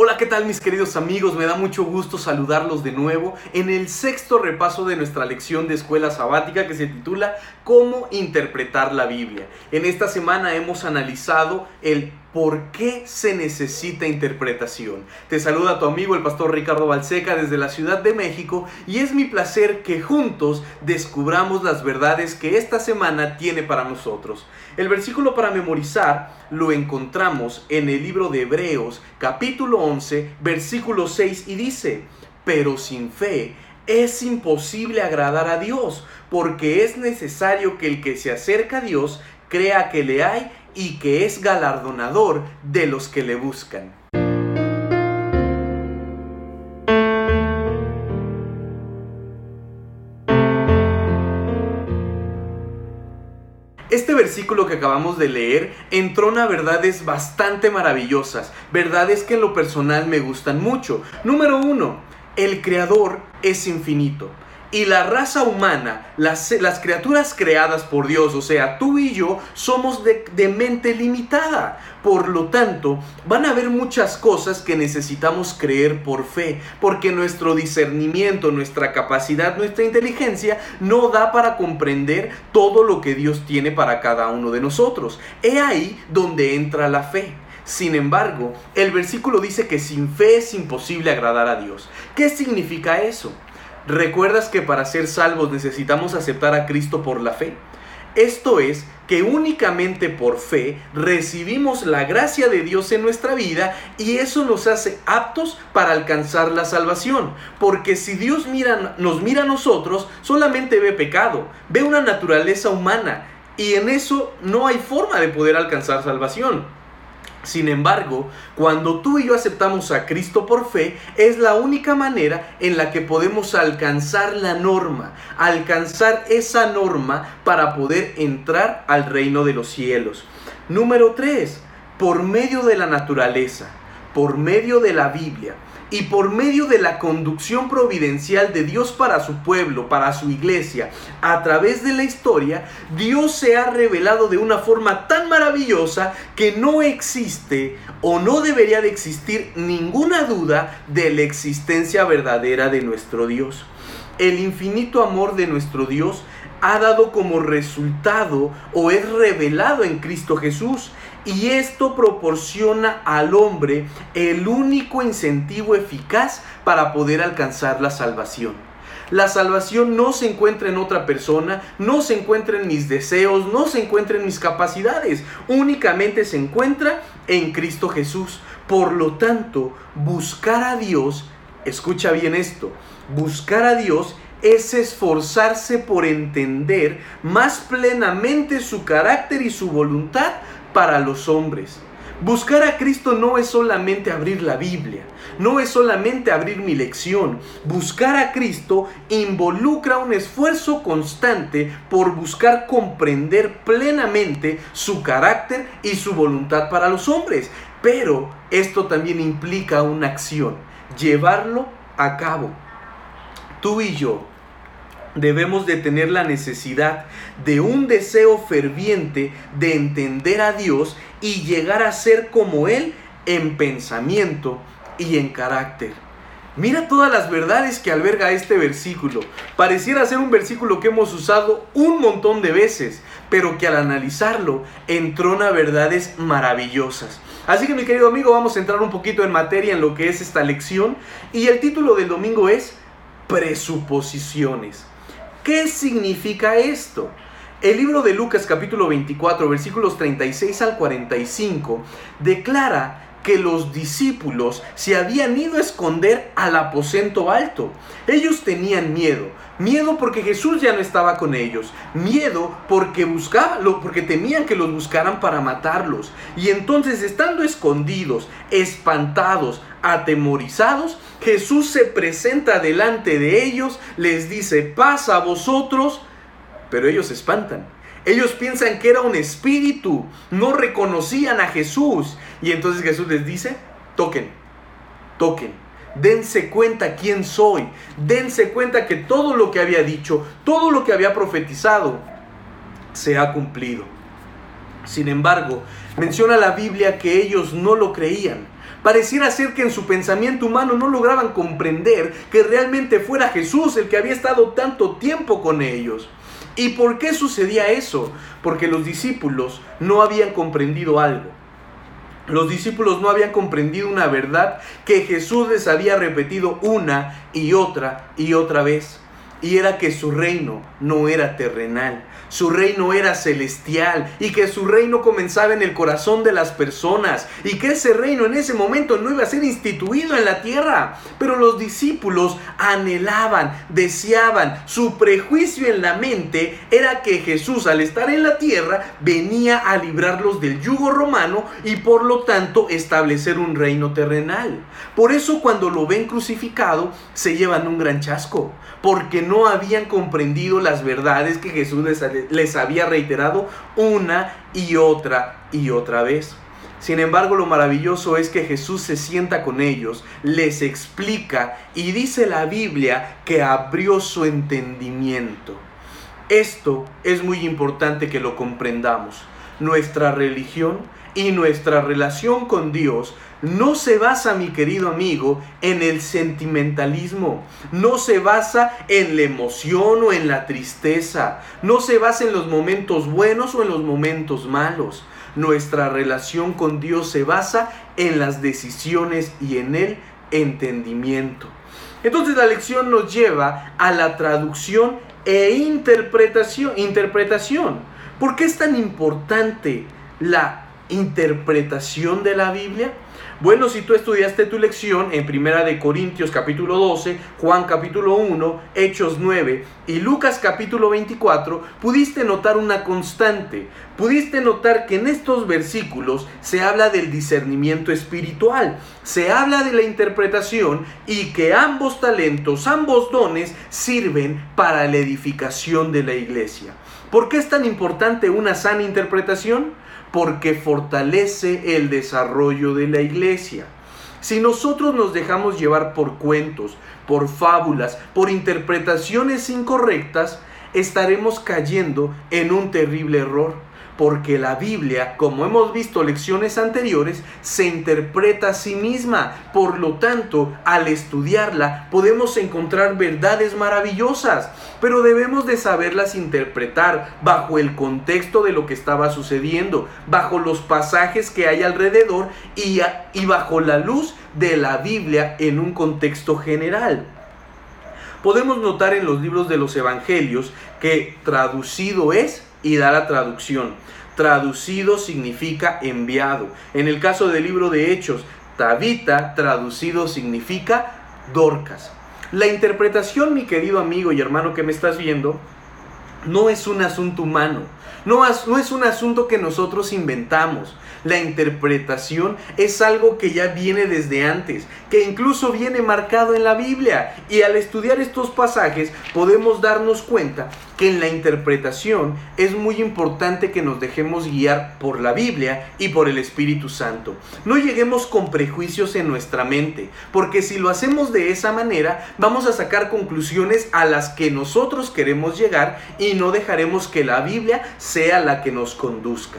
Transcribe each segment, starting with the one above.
Hola, ¿qué tal mis queridos amigos? Me da mucho gusto saludarlos de nuevo en el sexto repaso de nuestra lección de escuela sabática que se titula Cómo interpretar la Biblia. En esta semana hemos analizado el por qué se necesita interpretación. Te saluda tu amigo el pastor Ricardo Balseca desde la Ciudad de México y es mi placer que juntos descubramos las verdades que esta semana tiene para nosotros. El versículo para memorizar lo encontramos en el libro de Hebreos capítulo 11 versículo 6 y dice, pero sin fe es imposible agradar a Dios, porque es necesario que el que se acerca a Dios crea que le hay y que es galardonador de los que le buscan. Este versículo que acabamos de leer entrona verdades bastante maravillosas, verdades que en lo personal me gustan mucho. Número uno, el Creador es infinito y la raza humana, las, criaturas creadas por Dios, o sea, tú y yo, somos de, de, mente limitada. Por lo tanto, van a haber muchas cosas que necesitamos creer por fe, porque nuestro discernimiento, nuestra capacidad, nuestra inteligencia no da para comprender todo lo que Dios tiene para cada uno de nosotros. He ahí donde entra la fe. Sin embargo, el versículo dice que sin fe es imposible agradar a Dios. ¿Qué significa eso? ¿Recuerdas que para ser salvos necesitamos aceptar a Cristo por la fe? Esto es que únicamente por fe recibimos la gracia de Dios en nuestra vida y eso nos hace aptos para alcanzar la salvación. Porque si Dios mira, nos mira a nosotros, solamente ve pecado, ve una naturaleza humana y en eso no hay forma de poder alcanzar salvación. Sin embargo, cuando tú y yo aceptamos a Cristo por fe, es la única manera en la que podemos alcanzar la norma, alcanzar esa norma para poder entrar al reino de los cielos. Número 3, por medio de la naturaleza, por medio de la Biblia, y por medio de la conducción providencial de Dios para su pueblo, para su iglesia, a través de la historia, Dios se ha revelado de una forma tan maravillosa que no existe o no debería de existir ninguna duda de la existencia verdadera de nuestro Dios. El infinito amor de nuestro Dios ha dado como resultado o es revelado en Cristo Jesús. Y esto proporciona al hombre el único incentivo eficaz para poder alcanzar la salvación. La salvación no se encuentra en otra persona, no se encuentra en mis deseos, no se encuentra en mis capacidades, únicamente se encuentra en Cristo Jesús. Por lo tanto, buscar a Dios, escucha bien esto, buscar a Dios es esforzarse por entender más plenamente su carácter y su voluntad para los hombres. Buscar a Cristo no es solamente abrir la Biblia, no es solamente abrir mi lección. Buscar a Cristo involucra un esfuerzo constante por buscar comprender plenamente su carácter y su voluntad para los hombres. Pero esto también implica una acción, llevarlo a cabo tú y yo debemos de tener la necesidad de un deseo ferviente de entender a Dios y llegar a ser como Él en pensamiento y en carácter. Mira todas las verdades que alberga este versículo. Pareciera ser un versículo que hemos usado un montón de veces, pero que al analizarlo entrona verdades maravillosas. Así que mi querido amigo, vamos a entrar un poquito en materia en lo que es esta lección. Y el título del domingo es presuposiciones. ¿Qué significa esto? El libro de Lucas capítulo 24 versículos 36 al 45 declara que los discípulos se habían ido a esconder al aposento alto. Ellos tenían miedo, miedo porque Jesús ya no estaba con ellos, miedo porque buscaban, porque temían que los buscaran para matarlos. Y entonces estando escondidos, espantados, atemorizados, Jesús se presenta delante de ellos, les dice, pasa a vosotros, pero ellos se espantan. Ellos piensan que era un espíritu, no reconocían a Jesús. Y entonces Jesús les dice, toquen, toquen, dense cuenta quién soy, dense cuenta que todo lo que había dicho, todo lo que había profetizado, se ha cumplido. Sin embargo, menciona la Biblia que ellos no lo creían. Pareciera ser que en su pensamiento humano no lograban comprender que realmente fuera Jesús el que había estado tanto tiempo con ellos. ¿Y por qué sucedía eso? Porque los discípulos no habían comprendido algo. Los discípulos no habían comprendido una verdad que Jesús les había repetido una y otra y otra vez. Y era que su reino no era terrenal, su reino era celestial y que su reino comenzaba en el corazón de las personas y que ese reino en ese momento no iba a ser instituido en la tierra. Pero los discípulos anhelaban, deseaban, su prejuicio en la mente era que Jesús al estar en la tierra venía a librarlos del yugo romano y por lo tanto establecer un reino terrenal. Por eso cuando lo ven crucificado se llevan un gran chasco, porque no habían comprendido las verdades que Jesús les, les había reiterado una y otra y otra vez. Sin embargo, lo maravilloso es que Jesús se sienta con ellos, les explica y dice la Biblia que abrió su entendimiento. Esto es muy importante que lo comprendamos. Nuestra religión y nuestra relación con Dios no se basa, mi querido amigo, en el sentimentalismo, no se basa en la emoción o en la tristeza, no se basa en los momentos buenos o en los momentos malos. Nuestra relación con Dios se basa en las decisiones y en el entendimiento. Entonces la lección nos lleva a la traducción e interpretación. interpretación. ¿Por qué es tan importante la interpretación de la Biblia? Bueno, si tú estudiaste tu lección en Primera de Corintios capítulo 12, Juan capítulo 1, Hechos 9 y Lucas capítulo 24, pudiste notar una constante. Pudiste notar que en estos versículos se habla del discernimiento espiritual, se habla de la interpretación y que ambos talentos, ambos dones sirven para la edificación de la iglesia. ¿Por qué es tan importante una sana interpretación? Porque fortalece el desarrollo de la iglesia. Si nosotros nos dejamos llevar por cuentos, por fábulas, por interpretaciones incorrectas, estaremos cayendo en un terrible error porque la Biblia, como hemos visto lecciones anteriores, se interpreta a sí misma. Por lo tanto, al estudiarla podemos encontrar verdades maravillosas, pero debemos de saberlas interpretar bajo el contexto de lo que estaba sucediendo, bajo los pasajes que hay alrededor y, y bajo la luz de la Biblia en un contexto general. Podemos notar en los libros de los evangelios que traducido es y da la traducción. Traducido significa enviado. En el caso del libro de Hechos, Tabita traducido significa Dorcas. La interpretación, mi querido amigo y hermano que me estás viendo, no es un asunto humano, no no es un asunto que nosotros inventamos. La interpretación es algo que ya viene desde antes, que incluso viene marcado en la Biblia. Y al estudiar estos pasajes podemos darnos cuenta que en la interpretación es muy importante que nos dejemos guiar por la Biblia y por el Espíritu Santo. No lleguemos con prejuicios en nuestra mente, porque si lo hacemos de esa manera, vamos a sacar conclusiones a las que nosotros queremos llegar y no dejaremos que la Biblia sea la que nos conduzca.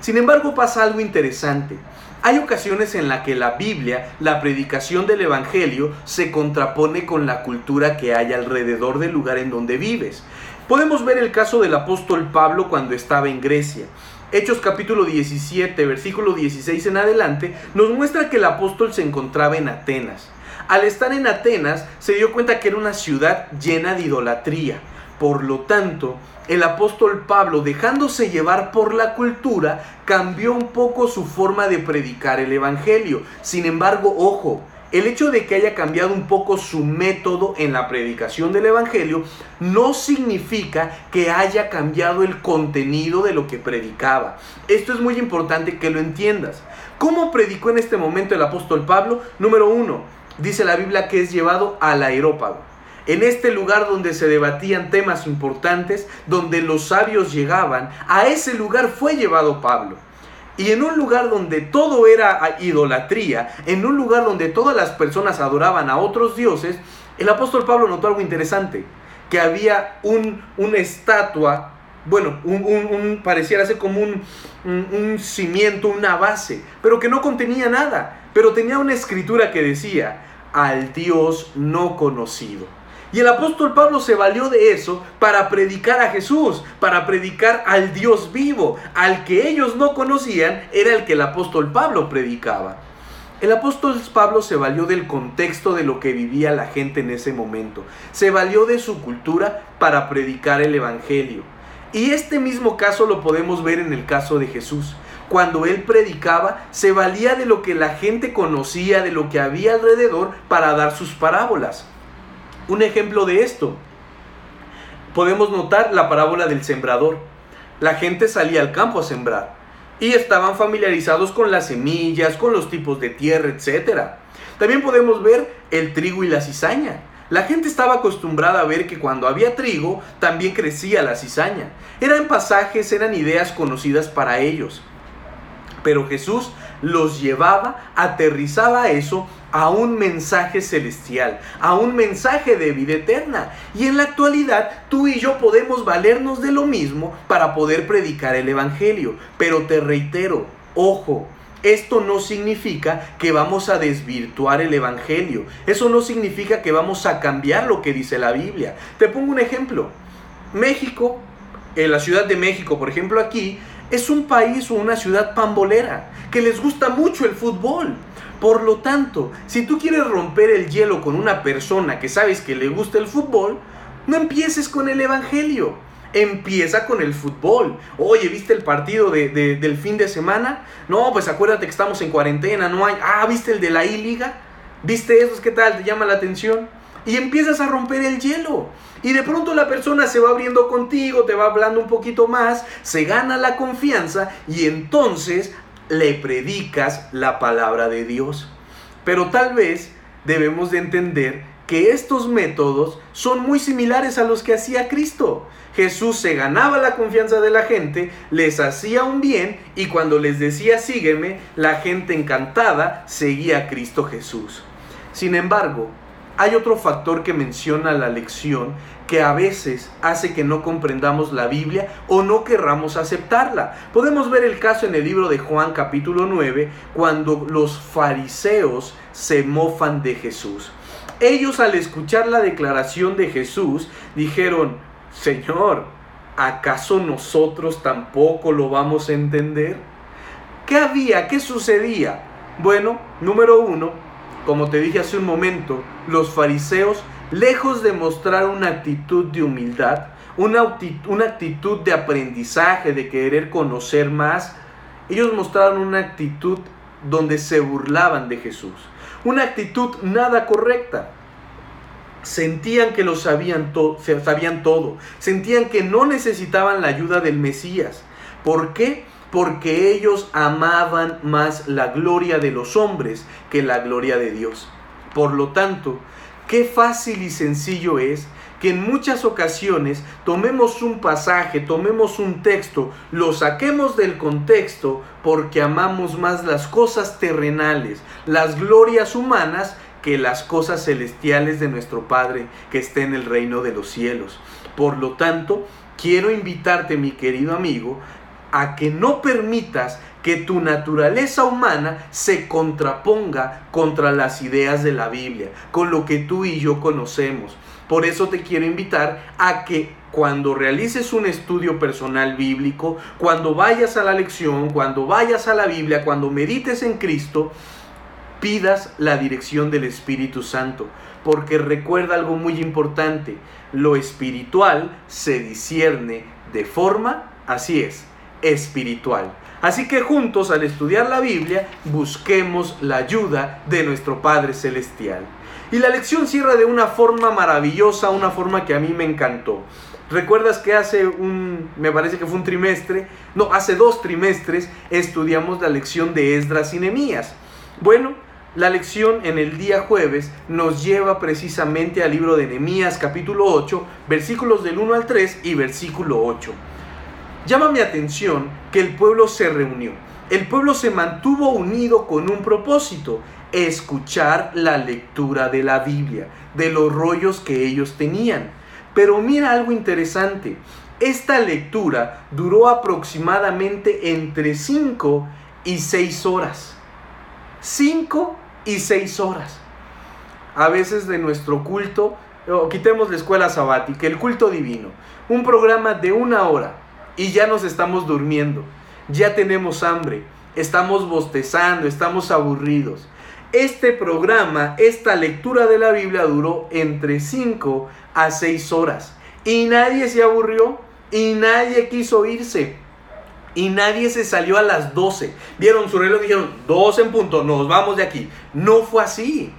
Sin embargo, pasa algo interesante. Hay ocasiones en las que la Biblia, la predicación del Evangelio, se contrapone con la cultura que hay alrededor del lugar en donde vives. Podemos ver el caso del apóstol Pablo cuando estaba en Grecia. Hechos capítulo 17, versículo 16 en adelante, nos muestra que el apóstol se encontraba en Atenas. Al estar en Atenas, se dio cuenta que era una ciudad llena de idolatría. Por lo tanto, el apóstol Pablo, dejándose llevar por la cultura, cambió un poco su forma de predicar el Evangelio. Sin embargo, ojo, el hecho de que haya cambiado un poco su método en la predicación del Evangelio no significa que haya cambiado el contenido de lo que predicaba. Esto es muy importante que lo entiendas. ¿Cómo predicó en este momento el apóstol Pablo? Número uno, dice la Biblia que es llevado al aerópago en este lugar donde se debatían temas importantes, donde los sabios llegaban, a ese lugar fue llevado Pablo. Y en un lugar donde todo era idolatría, en un lugar donde todas las personas adoraban a otros dioses, el apóstol Pablo notó algo interesante, que había un, una estatua bueno, un, pareciera ser como un, un cimiento, una base, pero que no contenía nada, pero tenía una escritura que decía, al Dios no conocido. Y el apóstol Pablo se valió de eso para predicar a Jesús, para predicar al Dios vivo, al que ellos no conocían, era el que el apóstol Pablo predicaba. El apóstol Pablo se valió del contexto de lo que vivía la gente en ese momento, se valió de su cultura para predicar el Evangelio. Y este mismo caso lo podemos ver en el caso de Jesús. Cuando él predicaba, se valía de lo que la gente conocía, de lo que había alrededor, para dar sus parábolas. Un ejemplo de esto, podemos notar la parábola del sembrador. La gente salía al campo a sembrar y estaban familiarizados con las semillas, con los tipos de tierra, etc. También podemos ver el trigo y la cizaña. La gente estaba acostumbrada a ver que cuando había trigo también crecía la cizaña. Eran pasajes, eran ideas conocidas para ellos. Pero Jesús los llevaba, aterrizaba eso a un mensaje celestial, a un mensaje de vida eterna. Y en la actualidad tú y yo podemos valernos de lo mismo para poder predicar el Evangelio. Pero te reitero, ojo, esto no significa que vamos a desvirtuar el Evangelio. Eso no significa que vamos a cambiar lo que dice la Biblia. Te pongo un ejemplo. México, en la Ciudad de México, por ejemplo, aquí, es un país o una ciudad pambolera, que les gusta mucho el fútbol. Por lo tanto, si tú quieres romper el hielo con una persona que sabes que le gusta el fútbol, no empieces con el Evangelio. Empieza con el fútbol. Oye, ¿viste el partido del fin de semana? No, pues acuérdate que estamos en cuarentena, no hay. Ah, ¿viste el de la I-Liga? ¿Viste eso? ¿Qué tal? ¿Te llama la atención? Y empiezas a romper el hielo. Y de pronto la persona se va abriendo contigo, te va hablando un poquito más, se gana la confianza y entonces le predicas la palabra de Dios. Pero tal vez debemos de entender que estos métodos son muy similares a los que hacía Cristo. Jesús se ganaba la confianza de la gente, les hacía un bien y cuando les decía sígueme, la gente encantada seguía a Cristo Jesús. Sin embargo, hay otro factor que menciona la lección que a veces hace que no comprendamos la Biblia o no querramos aceptarla. Podemos ver el caso en el libro de Juan capítulo 9, cuando los fariseos se mofan de Jesús. Ellos al escuchar la declaración de Jesús dijeron, Señor, ¿acaso nosotros tampoco lo vamos a entender? ¿Qué había? ¿Qué sucedía? Bueno, número uno, como te dije hace un momento, los fariseos lejos de mostrar una actitud de humildad, una, actitud de aprendizaje, de querer conocer más, ellos mostraron una actitud donde se burlaban de Jesús. Una actitud nada correcta. Sentían que lo sabían, sabían todo. Sentían que no necesitaban la ayuda del Mesías. ¿Por qué? Porque ellos amaban más la gloria de los hombres que la gloria de Dios. Por lo tanto, Qué fácil y sencillo es que en muchas ocasiones tomemos un pasaje, tomemos un texto, lo saquemos del contexto porque amamos más las cosas terrenales, las glorias humanas, que las cosas celestiales de nuestro Padre que está en el reino de los cielos. Por lo tanto, quiero invitarte, mi querido amigo, a que no permitas que tu naturaleza humana se contraponga contra las ideas de la Biblia, con lo que tú y yo conocemos. Por eso te quiero invitar a que cuando realices un estudio personal bíblico, cuando vayas a la lección, cuando vayas a la Biblia, cuando medites en Cristo, pidas la dirección del Espíritu Santo. Porque recuerda algo muy importante, lo espiritual se discierne de forma, así es, espiritual. Así que juntos al estudiar la Biblia busquemos la ayuda de nuestro Padre Celestial. Y la lección cierra de una forma maravillosa, una forma que a mí me encantó. ¿Recuerdas que hace un, me parece que fue un trimestre, no, hace dos trimestres estudiamos la lección de Esdras y Nehemías? Bueno, la lección en el día jueves nos lleva precisamente al libro de Nehemías capítulo 8, versículos del 1 al 3 y versículo 8. Llama mi atención que el pueblo se reunió. El pueblo se mantuvo unido con un propósito, escuchar la lectura de la Biblia, de los rollos que ellos tenían. Pero mira algo interesante. Esta lectura duró aproximadamente entre 5 y 6 horas. 5 y 6 horas. A veces de nuestro culto, o quitemos la escuela sabática, el culto divino, un programa de una hora y ya nos estamos durmiendo, ya tenemos hambre, estamos bostezando, estamos aburridos. Este programa, esta lectura de la Biblia duró entre 5 a 6 horas y nadie se aburrió y nadie quiso irse. Y nadie se salió a las 12. Vieron su reloj y dijeron, 12 en punto, nos vamos de aquí. No fue así.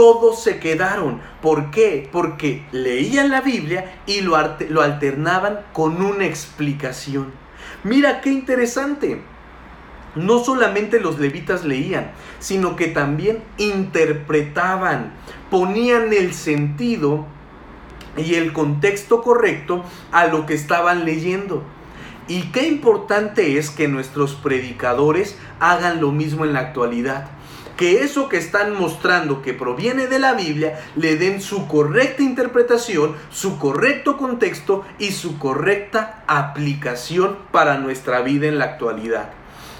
Todos se quedaron. ¿Por qué? Porque leían la Biblia y lo, lo alternaban con una explicación. Mira qué interesante. No solamente los levitas leían, sino que también interpretaban, ponían el sentido y el contexto correcto a lo que estaban leyendo. Y qué importante es que nuestros predicadores hagan lo mismo en la actualidad. Que eso que están mostrando que proviene de la Biblia le den su correcta interpretación, su correcto contexto y su correcta aplicación para nuestra vida en la actualidad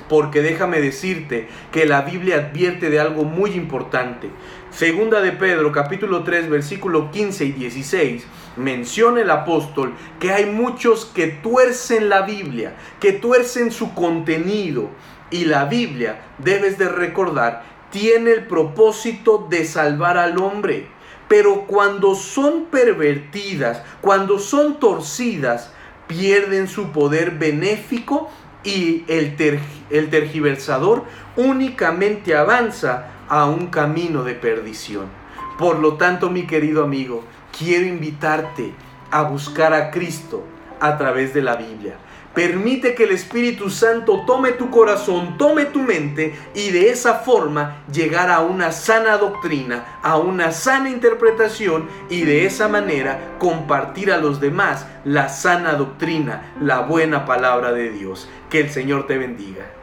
porque déjame decirte que la Biblia advierte de algo muy importante. Segunda de Pedro, capítulo 3, versículo 15 y 16, menciona el apóstol que hay muchos que tuercen la Biblia, que tuercen su contenido. Y la Biblia, debes de recordar, tiene el propósito de salvar al hombre. Pero cuando son pervertidas, cuando son torcidas, pierden su poder benéfico y el, tergiversador únicamente avanza a un camino de perdición. Por lo tanto, mi querido amigo, quiero invitarte a buscar a Cristo a través de la Biblia. Permite que el Espíritu Santo tome tu corazón, tome tu mente y de esa forma llegar a una sana doctrina, a una sana interpretación y de esa manera compartir a los demás la sana doctrina, la buena palabra de Dios. Que el Señor te bendiga.